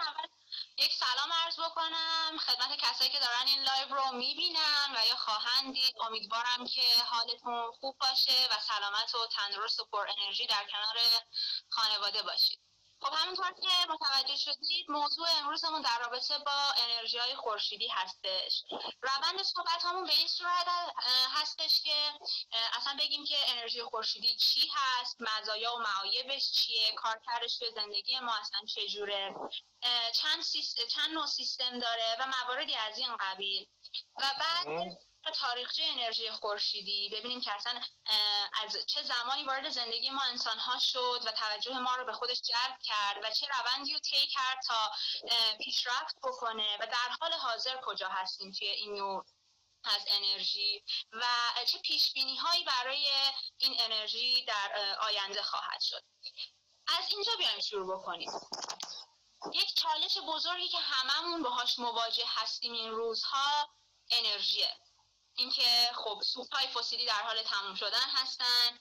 اول یک سلام عرض بکنم. خدمت کسایی که دارن این live رو می‌بینن و یا خواهند دید امیدوارم که حالتون خوب باشه و سلامت و تندرست و پر انرژی در کنار خانواده باشید. خب همینطور که متوجه شدید موضوع امروزمون در رابطه با انرژی های خورشیدی هستش. روند صحبتمون به این صورت هستش که اصلا بگیم که انرژی خورشیدی چی هست مزایا و معایبش چیه کارکردش به زندگی ما اصلا چجوره چند, چند نوع سیستم داره و مواردی از این قبیل. و بعد تاریخچه انرژی خورشیدی. ببینیم که اصلا از چه زمانی وارد زندگی ما انسان ها شد و توجه ما رو به خودش جلب کرد و چه روندی رو طی کرد تا پیشرفت بکنه و در حال حاضر کجا هستیم توی این نوع از انرژی و چه پیش بینی هایی برای این انرژی در آینده خواهد شد. از اینجا بیایم شروع بکنیم. یک چالش بزرگی که هممون باهاش مواجه هستیم این روزها انرژیه. اینکه خب های فسیلی در حال تموم شدن هستن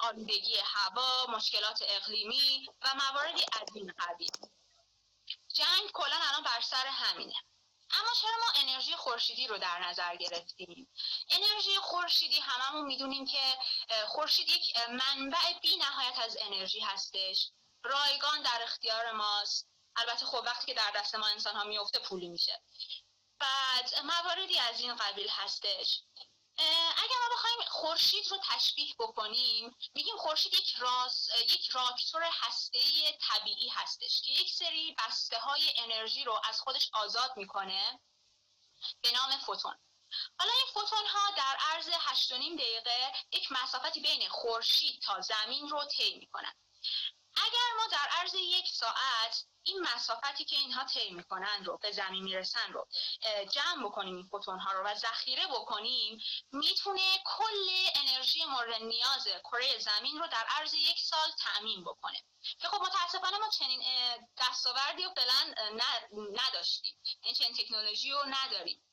آلودگی هوا مشکلات اقلیمی و مواردی از این قبیل. جنگ کلا الان بر سر همینه. اما چرا ما انرژی خورشیدی رو در نظر گرفتیم؟ انرژی خورشیدی هممون می‌دونیم که خورشید یک منبع بی نهایت از انرژی هستش. رایگان در اختیار ماست. البته خب وقتی که در دست ما انسان ها میفته پولی میشه. بعد مواردی از این قبیل هستش. اگر ما بخوایم خورشید رو تشبیه بکنیم میگیم خورشید یک راز یک راکتور هسته طبیعی هستش که یک سری بسته های انرژی رو از خودش آزاد می‌کنه به نام فوتون. حالا این فوتون ها در عرض 8.5 دقیقه یک مسافتی بین خورشید تا زمین رو طی می‌کنن. اگر ما در عرض یک ساعت این مسافتی که اینها طی می‌کنن رو به زمین می‌رسن رو جمع بکنیم این فوتون ها رو و ذخیره بکنیم می‌تونه کل انرژی مورد نیاز کره زمین رو در عرض یک سال تأمین بکنه. که خب متاسفانه ما چنین دستاوردی رو فعلا نداشتیم. این چنین تکنولوژی رو نداریم.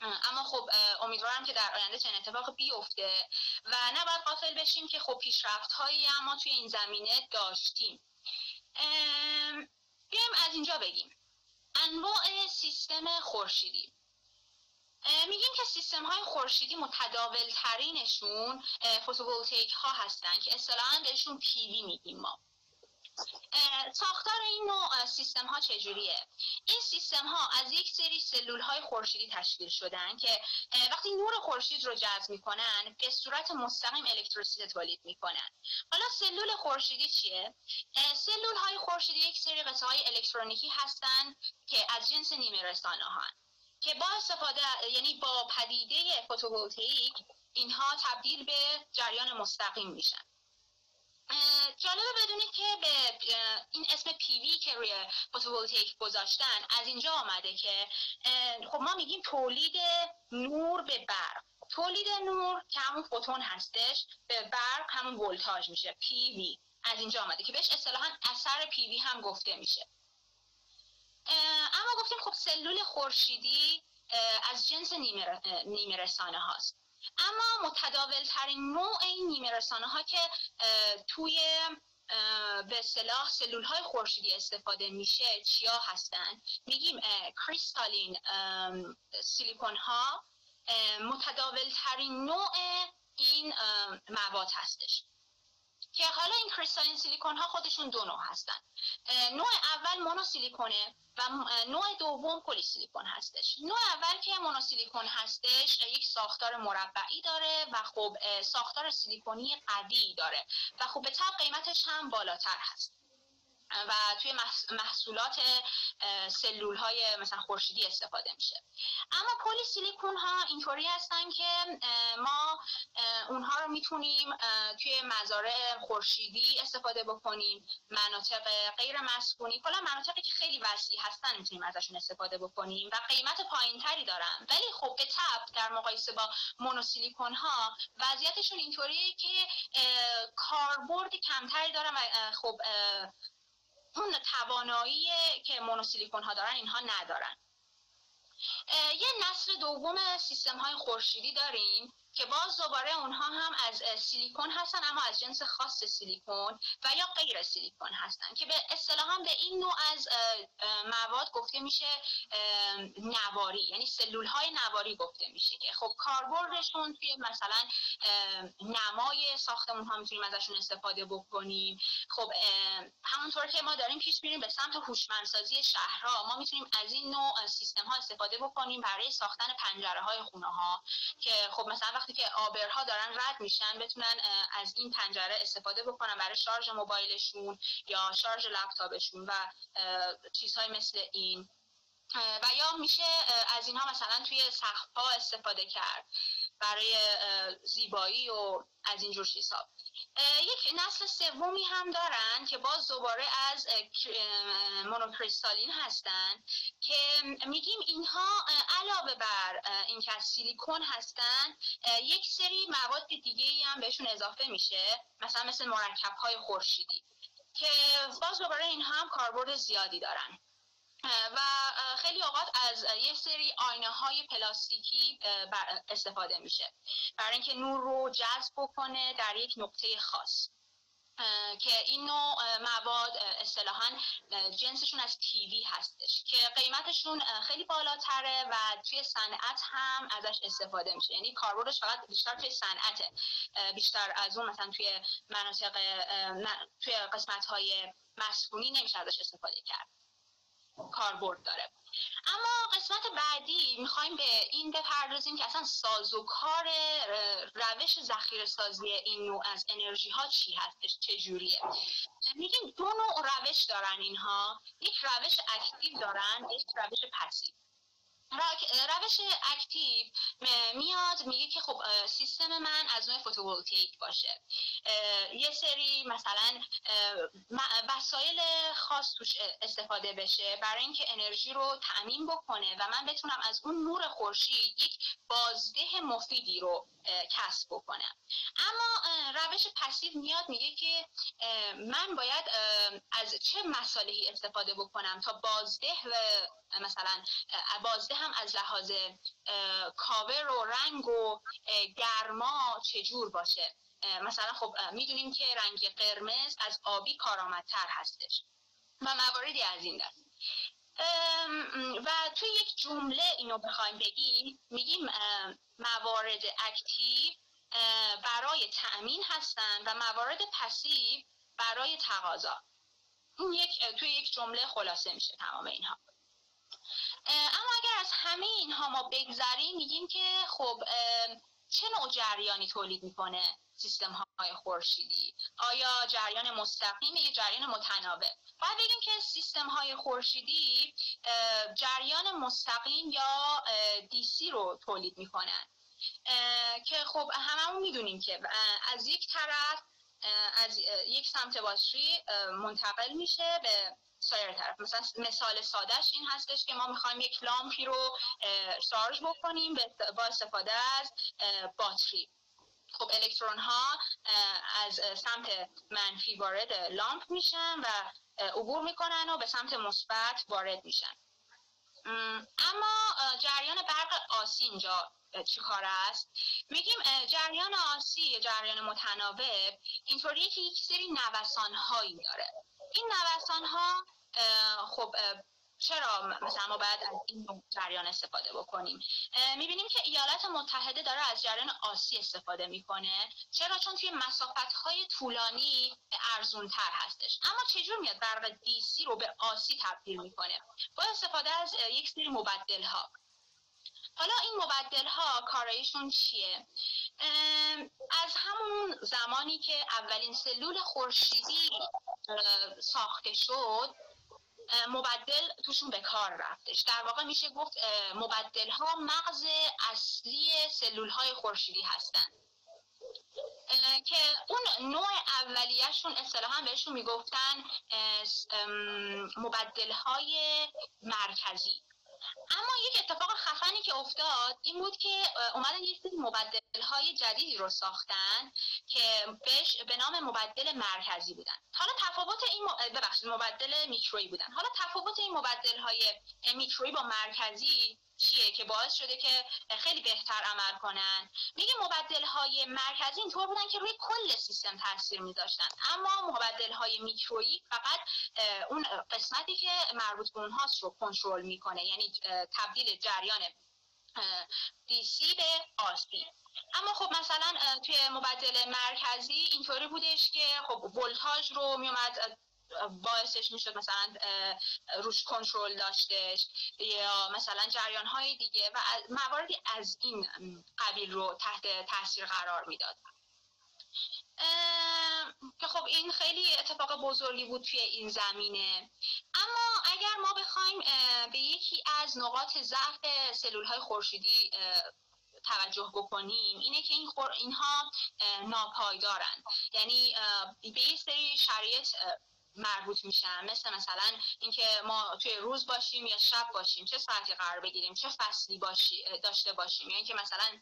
اما خب امیدوارم که در آینده چنین اتفاق بیفته و نباید قافل بشیم که خب پیشرفت هایی اما توی این زمینه داشتیم. بیایم از اینجا بگیم. انواع سیستم خورشیدی. میگیم که سیستم های خورشیدی متداول ترینشون فوتوولتیک ها هستن که اصطلاحا بهشون پیوی میگیم ما. ساختار این نوع سیستم ها چجوریه؟ این سیستم ها از یک سری سلول های خورشیدی تشکیل شدن که وقتی نور خورشید رو جذب می‌کنن به صورت مستقیم الکتروسیته تولید می‌کنن. حالا سلول خورشیدی چیه؟ سلول های خورشیدی یک سری قطعه های الکترونیکی هستن که از جنس نیمه رسانه ها که با استفاده یعنی با پدیده فوتوولتیک اینها تبدیل به جریان مستقیم میشن. جالبه بدونید که به این اسم پیوی که روی فوتوولتیک گذاشتن از اینجا آمده که خب ما میگیم تولید نور به برق. تولید نور که همون فوتون هستش به برق همون ولتاژ میشه پیوی از اینجا آمده که بهش اصطلاحا اثر پیوی هم گفته میشه. اما گفتیم خب سلول خورشیدی از جنس نیمه رسانه هاست. اما متداول ترین نوع این نیمه رسانه ها که توی به صلاح سلول های خورشیدی استفاده میشه چیا هستن؟ میگیم کریستالین سیلیکون ها متداول ترین نوع این مواد هستش. که حالا این کریستالین سیلیکون ها خودشون دو نوع هستن. نوع اول مونوسیلیکونه و نوع دوم پلی سیلیکون هستش. نوع اول که مونوسیلیکون هستش یک ساختار مربعی داره و خب ساختار سیلیکونی قوی داره و خب به طب قیمتش هم بالاتر هست. و توی محصولات سلول های مثلا خورشیدی استفاده میشه. اما پلی سیلیکون ها اینطوری هستن که ما اونها رو می‌تونیم توی مزارع خورشیدی استفاده بکنیم مناطق غیر مسکونی. کلا مناطقی که خیلی وسیع هستن می‌تونیم ازشون استفاده بکنیم و قیمت پایین تری دارن. ولی خب به تب در مقایسه با مونوسیلیکون ها وضعیتشون اینطوریه که کاربرد کمتری دارن و خب اون توانایی که مونوسیلیکون ها دارن اینها ندارن. یه نسل دوم سیستم های خورشیدی داریم. که باز دوباره اونها هم از سیلیکون هستن اما از جنس خاص سیلیکون و یا غیر سیلیکون هستن که به اصطلاحا به این نوع از مواد گفته میشه نواری یعنی سلول های نواری گفته میشه که خب کاربردشون توی مثلا نمای ساختمون ها می‌تونیم ازشون استفاده بکنیم. خب همونطور که ما داریم پیش میریم به سمت هوشمندسازی شهرها ما می‌تونیم از این نوع سیستم ها استفاده بکنیم برای ساختن پنجره های خونه ها که خب مثلا وقتی که آبرها دارن رد میشن بتونن از این پنجره استفاده بکنن برای شارژ موبایلشون یا شارژ لپتاپشون و چیزهای مثل این. و یا میشه از اینها مثلا توی سقف‌ها استفاده کرد. برای زیبایی و از اینجور چیزها. یک نسل سومی هم دارن که باز دوباره از مونوکریستالین هستن که میگیم اینها علاوه بر اینکه از سیلیکون هستن یک سری مواد دیگه ای هم بهشون اضافه میشه مثلا مثل مرکب های خورشیدی که باز دوباره اینها هم کاربرد زیادی دارن. و خیلی اوقات از یه سری آینه های پلاستیکی استفاده میشه. برای اینکه نور رو جذب بکنه در یک نقطه خاص. که این نوع مواد اصطلاحا جنسشون از تیوی هستش که قیمتشون خیلی بالاتره و توی صنعت هم ازش استفاده میشه. یعنی کاربردش فقط بیشتر توی صنعته. بیشتر از اون مثلا توی مناطق توی قسمت های مسکونی نمیشه ازش استفاده کرد. کاربرد داره. اما قسمت بعدی می‌خوایم به این بپردازیم که اصلا سازوکار روش ذخیره سازی این نوع از انرژی ها چی هستش؟ چجوریه میگیم دو نوع روش دارن اینها. یک روش اکتیو دارن یک روش پسیو. روش active میاد میگه که خب سیستم من از نوع photovoltaic باشه. یه سری مثلا وسایل خاص توش استفاده بشه برای اینکه انرژی رو تأمین بکنه و من بتونم از اون نور خورشید یک بازده مفیدی رو کسب بکنم. اما روش passive میاد میگه که من باید از چه مصالحی استفاده بکنم تا بازده مثلا بازده هم از لحاظ کاور و رنگ و گرما چجور باشه. مثلا خب می‌دونیم که رنگ قرمز از آبی کارآمدتر هستش و مواردی از این دست. و توی یک جمله اینو بخوایم بگیم میگیم موارد active برای تأمین هستند و موارد passive برای تقاضا. این یک توی یک جمله خلاصه میشه تمام اینها. اما اگر از همه اینها ما بگذریم میگیم که خب چه نوع جریانی تولید می‌کنه سیستم های خورشیدی؟ آیا جریان مستقیم یا جریان متناوب؟ باید بگیم که سیستم های خورشیدی جریان مستقیم یا دیسی رو تولید می‌کنن. که خب هممون می‌دونیم که از یک طرف از یک سمت باتری منتقل میشه به سایر طرف. مثلا مثال سادهش این هستش که ما می‌خوایم یک لامپی رو شارژ بکنیم با استفاده از باتری. خب الکترون ها از سمت منفی وارد لامپ میشن و عبور می‌کنن و به سمت مثبت وارد میشن. اما جریان برق آسی اینجا چی کار است؟ میگیم جریان آسی یا جریان متناوب اینطوریه که یک سری نوسان هایی داره. این نوسان ها خب چرا مثلا ما باید از این جریان استفاده بکنیم؟ می‌بینیم که ایالات متحده داره از جریان آسی استفاده می‌کنه. چرا؟ چون توی مسافت های طولانی ارزون تر هستش. اما چجور میاد برق دیسی رو به آسی تبدیل می‌کنه؟ با استفاده از یک سری مبدل ها حالا این مبدل ها کارایشون چیه؟ از همون زمانی که اولین سلول خورشیدی ساخته شد مبدل توشون به کار رفتش. در واقع میشه گفت مبدل ها مغز اصلی سلول های خورشیدی هستند که اون نوع اولیهشون اصطلاحا بهشون می‌گفتن مبدل های مرکزی. اما یک اتفاق خفنی که افتاد این بود که اومدن یک سری مبدل های جدیدی رو ساختن که بهش به نام مبدل مرکزی بودن. حالا تفاوت این ببخشید مبدل میکرویی بودن. حالا تفاوت این مبدل های میکرویی با مرکزی چیه که باعث شده که خیلی بهتر عمل کنن؟ میگه مبدل های مرکزی اینطور بودن که روی کل سیستم تاثیر میذاشتن. اما مبدل های میکرویی فقط اون قسمتی که مربوط به اونهاست رو کنترل می‌کنه. یعنی تبدیل جریان دیسی به آسی اما خب مثلا توی مبدل مرکزی اینطوری بودش که خب ولتاژ رو میومد باعثش می‌شد مثلا روش کنترل داشتش. یا مثلا جریان های دیگه و مواردی از این قبیل رو تحت تاثیر قرار می‌داد. که خب این خیلی اتفاق بزرگی بود توی این زمینه. اما اگر ما بخوایم به یکی از نقاط ضعف سلول های خورشیدی توجه بکنیم اینه که این خور اینها ناپایدارن. یعنی به یه سری شرایط مربوط میشن. مثل مثلا اینکه ما توی روز باشیم یا شب باشیم چه ساعتی قرار بگیریم چه فصلی باشی داشته باشیم. یا اینکه مثلا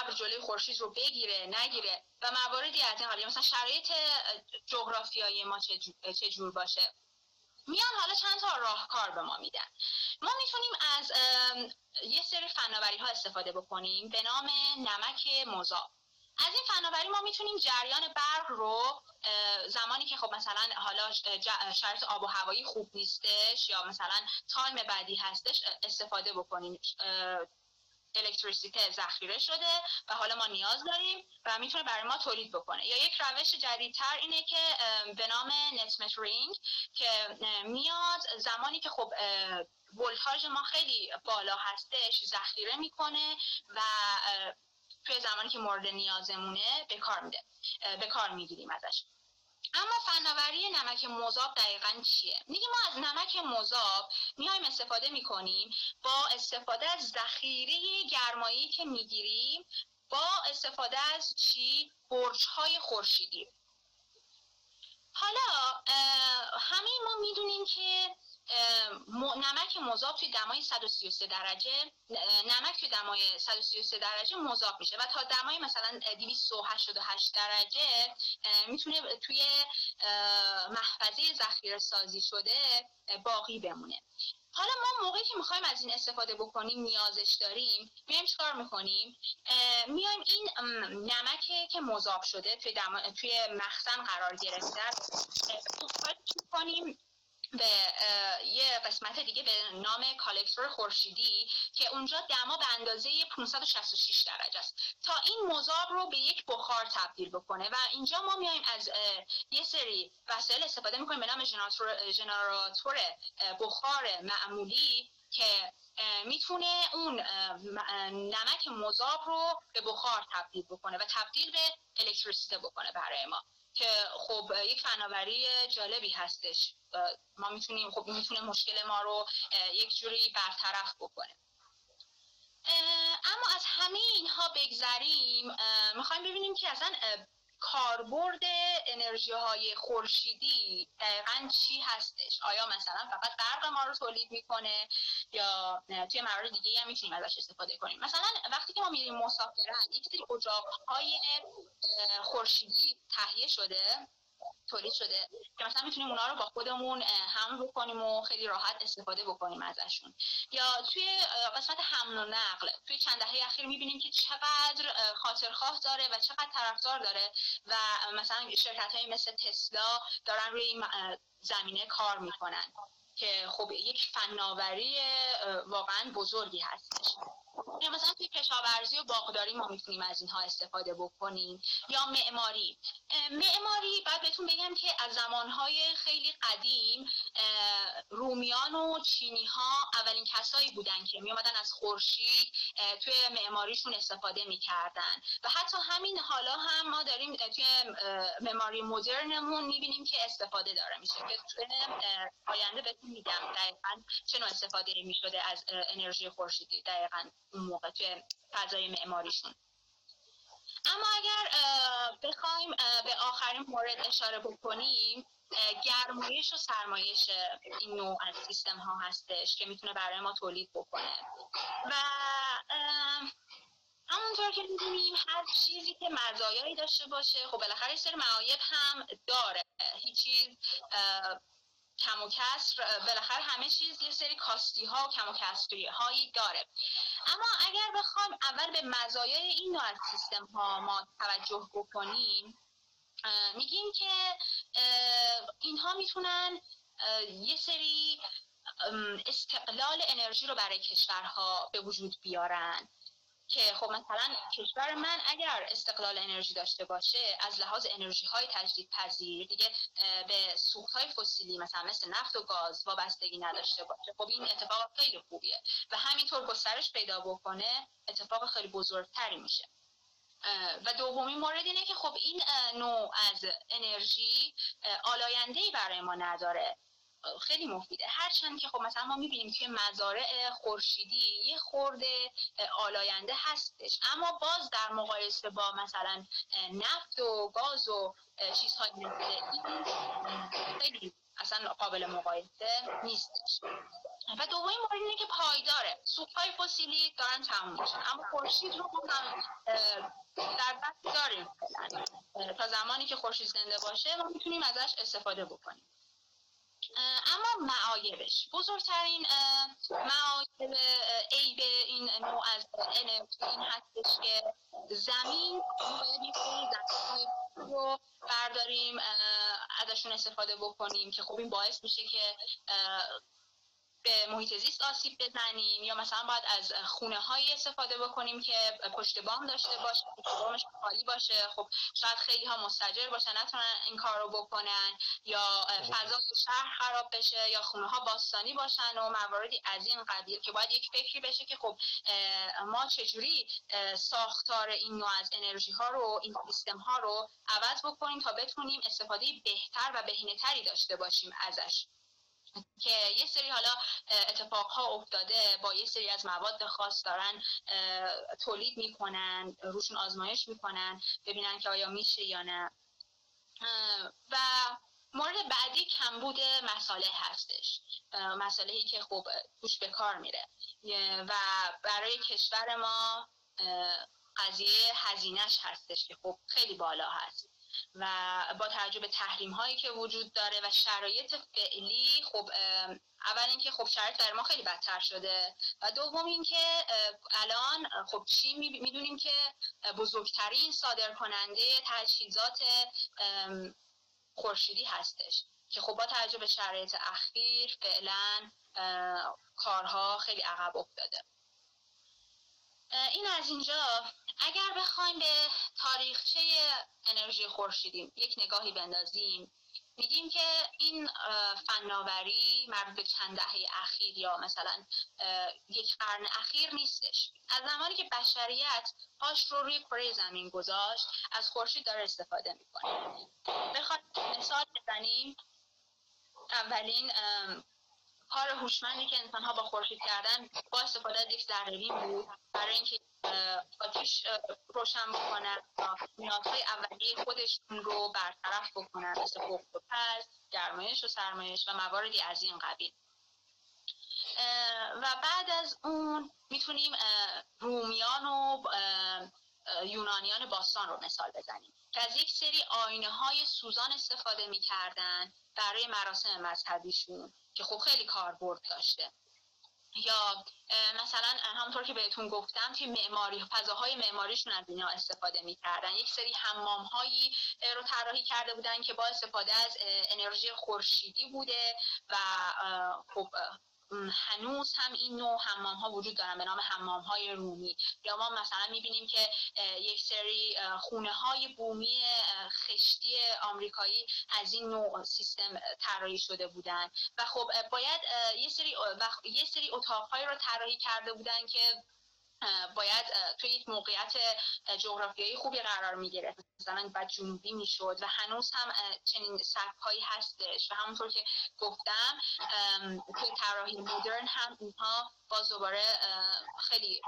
ابر جلوی خورشید رو بگیره نگیره و مواردی از این حالی مثلا شرایط جغرافیایی ما چه جور باشه. میان حالا چند تا راهکار به ما میدن. ما می‌تونیم از یه سری فناوری ها استفاده بکنیم به نام نمک مذاب. از این فناوری ما می‌تونیم جریان برق رو زمانی که خب مثلا حالا شرط آب و هوایی خوب نیستش یا مثلا تایم بعدی هستش استفاده بکنیم. الکتریسیته ذخیره شده و حالا ما نیاز داریم و می‌تونه برای ما تولید بکنه. یا یک روش جدیدتر اینه که به نام نت رینگ که میاد زمانی که خب ولتاژ ما خیلی بالا هستش ذخیره می‌کنه و توی زمانی که مورد نیازمونه به کار میده به کار می‌گیریم ازش. اما فناوری نمک مذاب دقیقا چیه؟ میگه ما از نمک مذاب میایم استفاده می‌کنیم با استفاده از ذخیره گرمایی که می‌گیریم با استفاده از چی؟ برج های خورشیدی. حالا همه ما می‌دونیم که نمک مذاب توی دمای 133 درجه نمک توی دمای 133 درجه مذاب میشه. و تا دمای مثلا 288 درجه می‌تونه توی محفظه ذخیره سازی شده باقی بمونه. حالا ما موقعی که می‌خوایم از این استفاده بکنیم نیازش داریم میایم چیکار می‌کنیم؟ میایم این نمک که مذاب شده توی, دم... توی مخزن قرار گرفته کنیم به یه قسمت دیگه به نام کالکتور خورشیدی که اونجا دما به اندازه 566 درجه است. تا این مذاب رو به یک بخار تبدیل بکنه و اینجا ما میایم از یه سری وسایل استفاده می‌کنیم به نام ژنراتور بخار معمولی که می‌تونه اون نمک مذاب رو به بخار تبدیل بکنه و تبدیل به الکتریسیته بکنه برای ما. که خب یک فناوری جالبی هستش. ما می‌تونیم خب می‌تونه مشکل ما رو یک جوری برطرف بکنه. اما از همه اینها بگذریم می‌خوایم ببینیم که اصلا کاربرد انرژی های خورشیدی دقیقا چی هستش؟ آیا مثلا فقط برق ما رو تولید می‌کنه یا توی موارد دیگه هم می‌تونیم ازش استفاده کنیم. مثلا وقتی که ما میریم مسافرت یک سری اجاق های خورشیدی تهیه شده تولید شده که مثلا می‌تونیم اونا رو با خودمون هم بکنیم و خیلی راحت استفاده بکنیم ازشون. یا توی قسمت حمل و نقل توی چند دهه اخیر می‌بینیم که چقدر خاطرخواه داره و چقدر طرفدار داره و مثلا شرکت های مثل تسلا دارن روی این زمینه کار می‌کنن که خب یک فناوری واقعا بزرگی هستش. یا مثلا توی کشاورزی و باغداری ما می‌تونیم از اینها استفاده بکنیم یا معماری. معماری بعد بهتون بگم که از زمانهای خیلی قدیم رومیان و چینی ها اولین کسایی بودن که می از خورشید توی معماریشون استفاده می‌کردن. و حتی همین حالا هم ما داریم توی معماری مدرنمون می‌بینیم که استفاده داره میشه که توی آینده بهتون میگم دقیقا چه استفاده می‌شده از انرژی خورشیدی دقیقا. اون موقع توی فضای معماریشون. اما اگر بخوایم به آخرین مورد اشاره بکنیم گرمایش و سرمایش این نوع از سیستم ها هستش که می‌تونه برای ما تولید بکنه. و همونطور که می‌دونیم هر چیزی که مزایایی داشته باشه خب بالاخره سر معایب هم داره. هیچ چیز کم و کسر بالاخره همه چیز یه سری کاستی ها و کم و کسری هایی داره. اما اگر بخوام اول به مزایای این نوع از سیستم ها ما توجه بکنیم میگیم که اینها می‌تونن یه سری استقلال انرژی رو برای کشورها به وجود بیارن. که خب مثلا کشور من اگر استقلال انرژی داشته باشه از لحاظ انرژی های تجدید پذیر دیگه به سوخت های فسیلی مثلا مثل نفت و گاز وابستگی نداشته باشه خب این اتفاق خیلی خوبیه و همینطور گسترش پیدا بکنه اتفاق خیلی بزرگتری میشه. و دومین مورد اینه که خب این نوع از انرژی آلاینده برای ما نداره. خیلی مفیده. هرچند که خب مثلا ما می‌بینیم که مزارع خورشیدی یه خورده آلاینده هستش. اما باز در مقایسه با مثلا نفت و گاز و چیزهای مثل خیلی اصلا قابل مقایسه نیستش. و دومین مورد اینه که پایداره. سوختهای فسیلی دارن تموم میشن. اما خورشید رو هم در داریم. تا زمانی که خورشید زنده باشه ما می‌تونیم ازش استفاده بکنیم. اما معایبش. بزرگترین معایب عیب این نوع از انرژی این هستش که زمین باید رو برداریم ازشون استفاده بکنیم که خب این باعث میشه که به محیط زیست آسیب بزنیم یا مثلا باید از خونه های استفاده بکنیم که پشت بام داشته باشه بامش خالی باشه. خب شاید خیلی ها مستجر باشن نتونن این کار رو بکنن یا فضا شهر خراب بشه یا خونه ها باستانی باشن و مواردی از این قبیل که باید یک فکری بشه که خب ما چجوری ساختار این نوع از انرژی ها رو این سیستم ها رو عوض بکنیم تا بتونیم استفاده بهتر و بهینه تری داشته باشیم ازش. که یه سری حالا اتفاق ها افتاده با یه سری از مواد خاص دارن تولید می‌کنن روشون آزمایش می‌کنن ببینن که آیا میشه یا نه. و مورد بعدی کمبود مساله هستش. مسالهی که خب توش به کار میره. و برای کشور ما قضیه هزینهش هستش که خب خیلی بالا هست. و با توجه به تحریم هایی که وجود داره و شرایط فعلی خب اول اینکه خب شرایط در ما خیلی بدتر شده و دوم اینکه الان خب چین می‌دونیم که بزرگترین صادر کننده تجهیزات خورشیدی هستش که خب با توجه به شرایط اخیر فعلا کارها خیلی عقب افتاده. این از اینجا. اگر بخوایم به تاریخچه انرژی خورشیدی یک نگاهی بندازیم میگیم که این فناوری مربوط به چند دهه اخیر یا مثلا یک قرن اخیر نیستش. از زمانی که بشریت پاش رو روی کره زمین گذاشت از خورشید داره استفاده می‌کنه. بخواد مثال بزنیم. اولین کار هوشمندی که انسان ها با خورشید کردن با استفاده از یک ذره بود. برای اینکه آتیش روشن بکنن نیازهای اولیه خودشون رو برطرف بکنن. مثل پخت و پز گرمایش و سرمایش و مواردی از این قبیل. و بعد از اون می‌تونیم رومیان و یونانیان باستان رو مثال بزنیم. که از یک سری آینه های سوزان استفاده می‌کردن برای مراسم مذهبیشون که خب خیلی کاربرد داشته. یا مثلا همونطور که بهتون گفتم توی معماری فضاهای معماریشون از اینا استفاده می‌کردن. یک سری حمام هایی رو طراحی کرده بودن که با استفاده از انرژی خورشیدی بوده و خب هنوز هم این نوع حمام ها وجود دارن به نام حمام های رومی. یا ما مثلا می‌بینیم که یک سری خونه های بومی خشتی آمریکایی از این نوع سیستم طراحی شده بودن. و خب باید یه سری یه سری اتاقهایی رو طراحی کرده بودن که باید توی موقعیت جغرافیایی خوبی قرار می گرفت مثلا بعد جنوبی می شد و هنوز هم چنین سبک هایی هستش و همونطور که گفتم توی طراحی مدرن هم اینها باز دوباره خیلی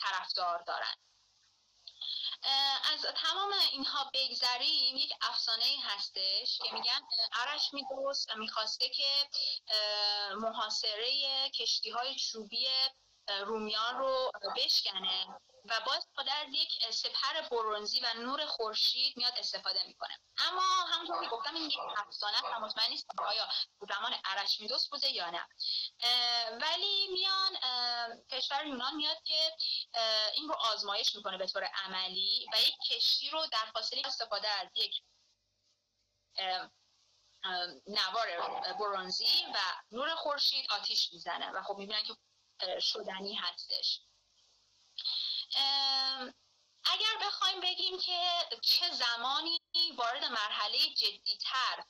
طرفدار دارن. از تمام اینها بگذریم یک افسانه ای هستش که میگن عرش میدوست می‌خواسته که محاصره کشتی های چوبی رومیان رو بشکنه و با استفاده از یک سپر برونزی و نور خورشید میاد استفاده می‌کنه. اما همونطور که گفتم این یک افسانه و مطمئن نیست آیا زمان ارشمیدس بوده یا نه. ولی میان کشور یونان میاد که این رو آزمایش می‌کنه به طور عملی و یک کشتی رو در فاصله استفاده از یک نوار برونزی و نور خورشید آتیش می‌زنه. و خب می‌بینن که شدنی هستش. اگر بخوایم بگیم که چه زمانی وارد مرحله جدیتر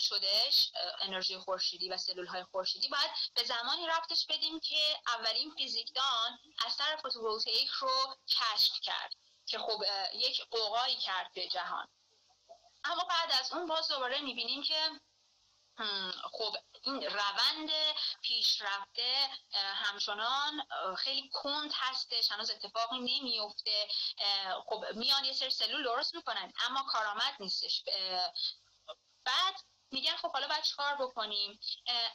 شدهش انرژی خورشیدی و سلول های خورشیدی باید به زمانی رفتش بدیم که اولین فیزیکدان اثر فوتوولتیک رو کشف کرد که خب یک قوقایی کرد به جهان. اما بعد از اون باز دوباره می‌بینیم که خب این روند پیشرفته همچنان خیلی کند هستش هنوز اتفاقی نمیفته. خب میان یه سر سلول درست می‌کنن اما کارآمد نیستش. بعد میگن خب حالا باید چکار بکنیم؟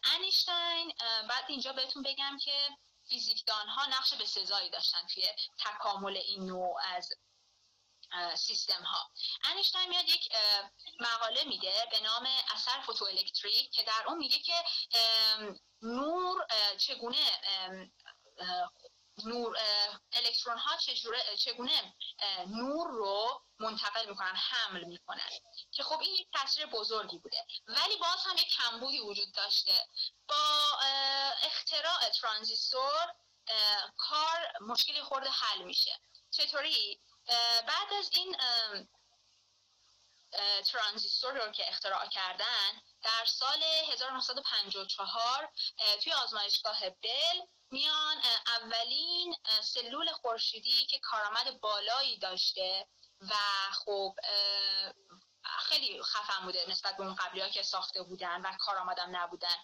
انیشتین بعد اینجا بهتون بگم که فیزیکدان ها نقش به سزایی داشتن توی تکامل این نوع از سیستم ها انیشتین میاد یک مقاله میده به نام اثر فوتوالکتریک که در اون میگه که نور چگونه نور الکترون ها چگونه نور رو منتقل می‌کنن حمل می‌کنن. که خب این یک تاثیر بزرگی بوده. ولی باز هم یک کمبودی وجود داشته. با اختراع ترانزیستور کار مشکلی خورده حل میشه. چطوری؟ بعد از این ترانزیستور رو که اختراع کردن در سال 1954 توی آزمایشگاه بل میان اولین سلول خورشیدی که کارآمد بالایی داشته و خب خیلی خفن بوده نسبت به اون قبلی ها که ساخته بودن و کارآمدم نبودن.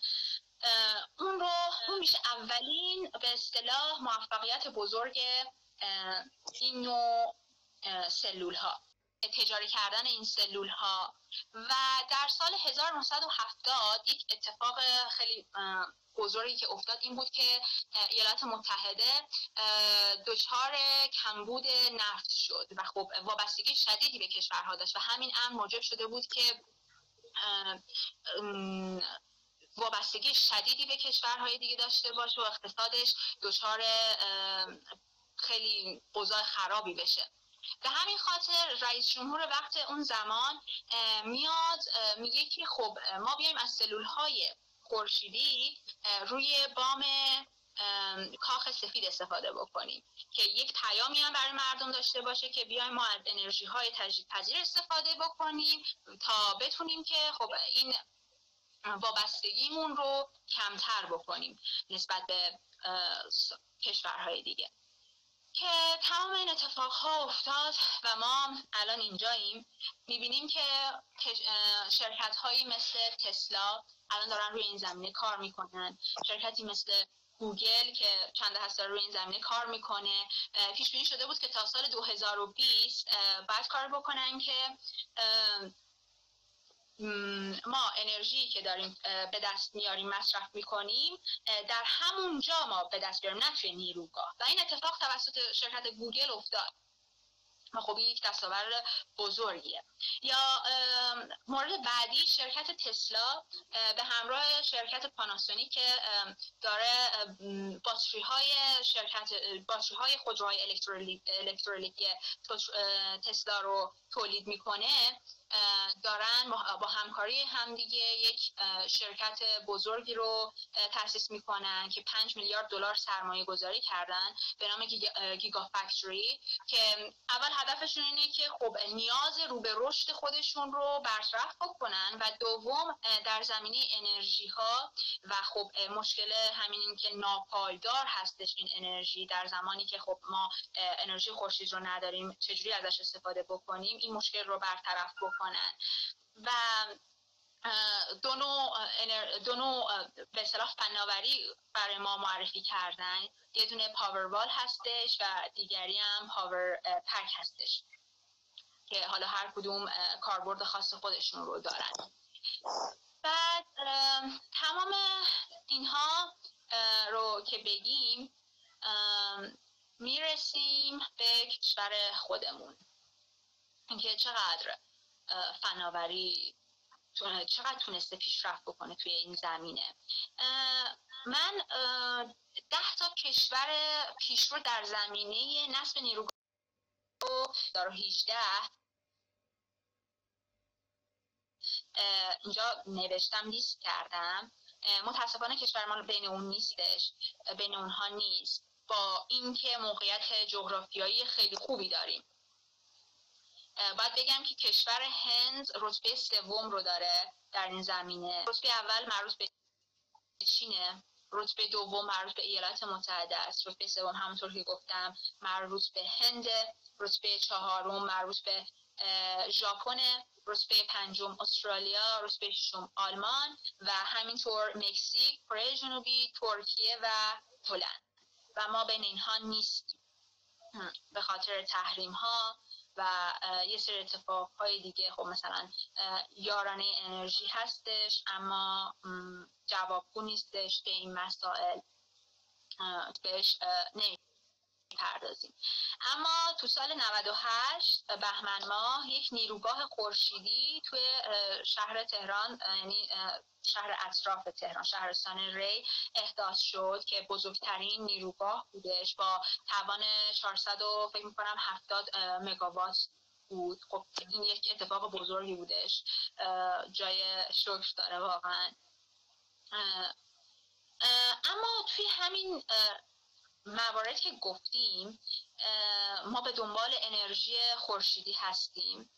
اون رو اون میشه اولین به اصطلاح موفقیت بزرگ این نوع سلول ها تجاری کردن این سلول ها و در سال 1970 یک اتفاق خیلی بزرگی که افتاد این بود که ایالات متحده دچار کمبود نفت شد و خب وابستگی شدیدی به کشورها داشت و همین امر موجب شده بود که وابستگی شدیدی به کشورهای دیگه داشته باشه و اقتصادش دچار خیلی اوضاع خرابی بشه. به همین خاطر رئیس جمهور وقت اون زمان میاد میگه که خب ما بیایم از سلول های خورشیدی روی بام کاخ سفید استفاده بکنیم که یک پیامی هم برای مردم داشته باشه که بیایم ما از انرژی های تجدید پذیر استفاده بکنیم تا بتونیم که خب این وابستگیمون رو کمتر بکنیم نسبت به کشورهای دیگه. که تمام این اتفاق ها افتاد و ما الان اینجاییم می‌بینیم که شرکت هایی مثل تسلا الان دارن روی این زمینه کار می‌کنن. شرکتی مثل گوگل که چند هسته روی این زمینه کار می‌کنه. پیش بینی شده بود که تا سال 2020 بعد کار بکنن که ما انرژی که داریم به دست میاریم مصرف می‌کنیم در همونجا ما به دست بیاریم نه توی نیروگاه. و این اتفاق توسط شرکت گوگل افتاد. و خب یک دستاورد بزرگیه. یا مورد بعدی شرکت تسلا به همراه شرکت پاناسونیک که داره باتری های شرکت باتری های خودروهای الکترولیک تسلا رو تولید می‌کنه. دارن با همکاری همدیگه یک شرکت بزرگی رو تاسیس می‌کنن که 5 میلیارد دلار سرمایه گذاری کردن به نام گیگا فکتوری که اول هدفشون اینه که خب نیاز رو به رشد خودشون رو برطرف بکنن و دوم در زمینه انرژی ها و خب مشکل همین این که ناپایدار هستش این انرژی در زمانی که خب ما انرژی خورشید رو نداریم چجوری ازش استفاده بکنیم این مشکل رو برطرف بکنیم. کنن و دو نوع, به صلاح فناوری برای ما معرفی کردن. یه دونه پاور وال هستش و دیگری هم پاور پک هستش که حالا هر کدوم کاربرد خاص خودشون رو دارن. بعد تمام اینها رو که بگیم می‌رسیم به کشور خودمون. اینکه چقدر فناوری چقدر تونسته پیشرفت بکنه توی این زمینه؟ من ده تا کشور پیشرو در زمینه نصب نیروگاه دارو 18 اینجا نوشتم لیست کردم. متاسفانه کشور ما بین اون نیستش. بین اونها نیست. با اینکه موقعیت جغرافیایی خیلی خوبی داریم. باید بگم که کشور هند رتبه سوم رو داره در این زمینه. رتبه اول مربوط به چینه رتبه دوم مربوط به ایالات متحده است. رتبه سوم همونطور که گفتم مربوط به هند رتبه چهارم مربوط به ژاپن رتبه پنجم استرالیا رتبه ششم آلمان و همینطور مکزیک کره جنوبی ترکیه و هلند. و ما بین اینها نیستیم. به خاطر تحریم ها و یه سری اتفاق های دیگه خب مثلا یارانه انرژی هستش اما جوابگو نیستش به این مسائل بهش پردازیم اما تو سال 98 بهمن ماه یک نیروگاه خورشیدی توی شهر تهران یعنی شهر اطراف تهران شهرستان ری احداث شد که بزرگترین نیروگاه بودش. با توان 400 و فکر می‌کنم 70 مگاوات بود. خب این یک اتفاق بزرگی بودش. جای شکر داره واقعا. اما توی همین موارد که گفتیم ما به دنبال انرژی خورشیدی هستیم.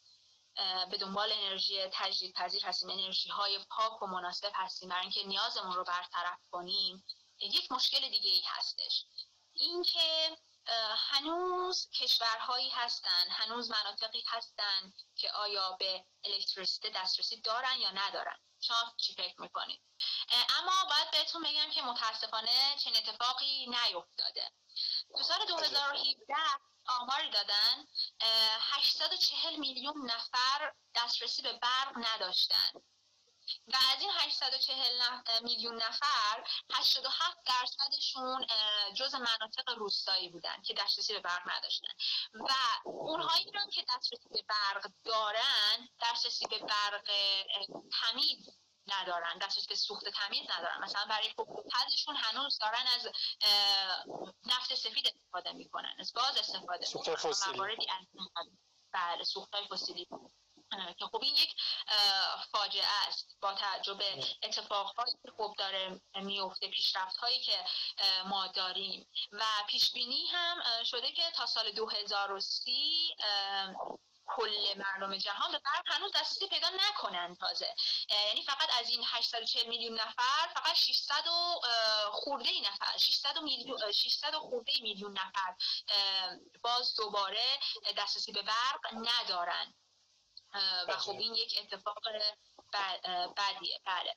به دنبال انرژی تجدید پذیر هستیم. انرژی های پاک و مناسب هستیم. برای اینکه نیازمون رو برطرف کنیم یک مشکل دیگه ای هستش. اینکه هنوز کشورهایی هستن هنوز مناطقی هستن که آیا به الکتریسیته دسترسی دارن یا ندارن. شما چی فکر می‌کنید؟ اما باید بهتون بگم که متاسفانه چنین اتفاقی نیفتاده. تو سال 2017 آماری دادن 840 میلیون نفر دسترسی به برق نداشتن. و از این 840 میلیون نفر 87 درصدشون جز مناطق روستایی بودن که دسترسی به برق نداشتن. و اونهایی که دسترسی به برق دارن دسترسی به برق تمیز ندارن دسترسی به سوخت تمیز ندارن. مثلا برای پزشون هنوز دارن از نفت سفید استفاده می‌کنن از گاز استفاده سوخت فسیلی. بله سوخت فسیلی. که خب این یک فاجعه است با تعجب اتفاقهایی که خوب داره میفته پیشرفت هایی که ما داریم. و پیش بینی هم شده که تا سال 2030 کل مردم جهان به برق هنوز دسترسی پیدا نکنن تازه. یعنی فقط از این 840 میلیون نفر فقط 600 و خورده نفر 600 میلیون 600 خورده میلیون نفر باز دوباره دسترسی به برق ندارن. و خب این یک اتفاق بدیه بله.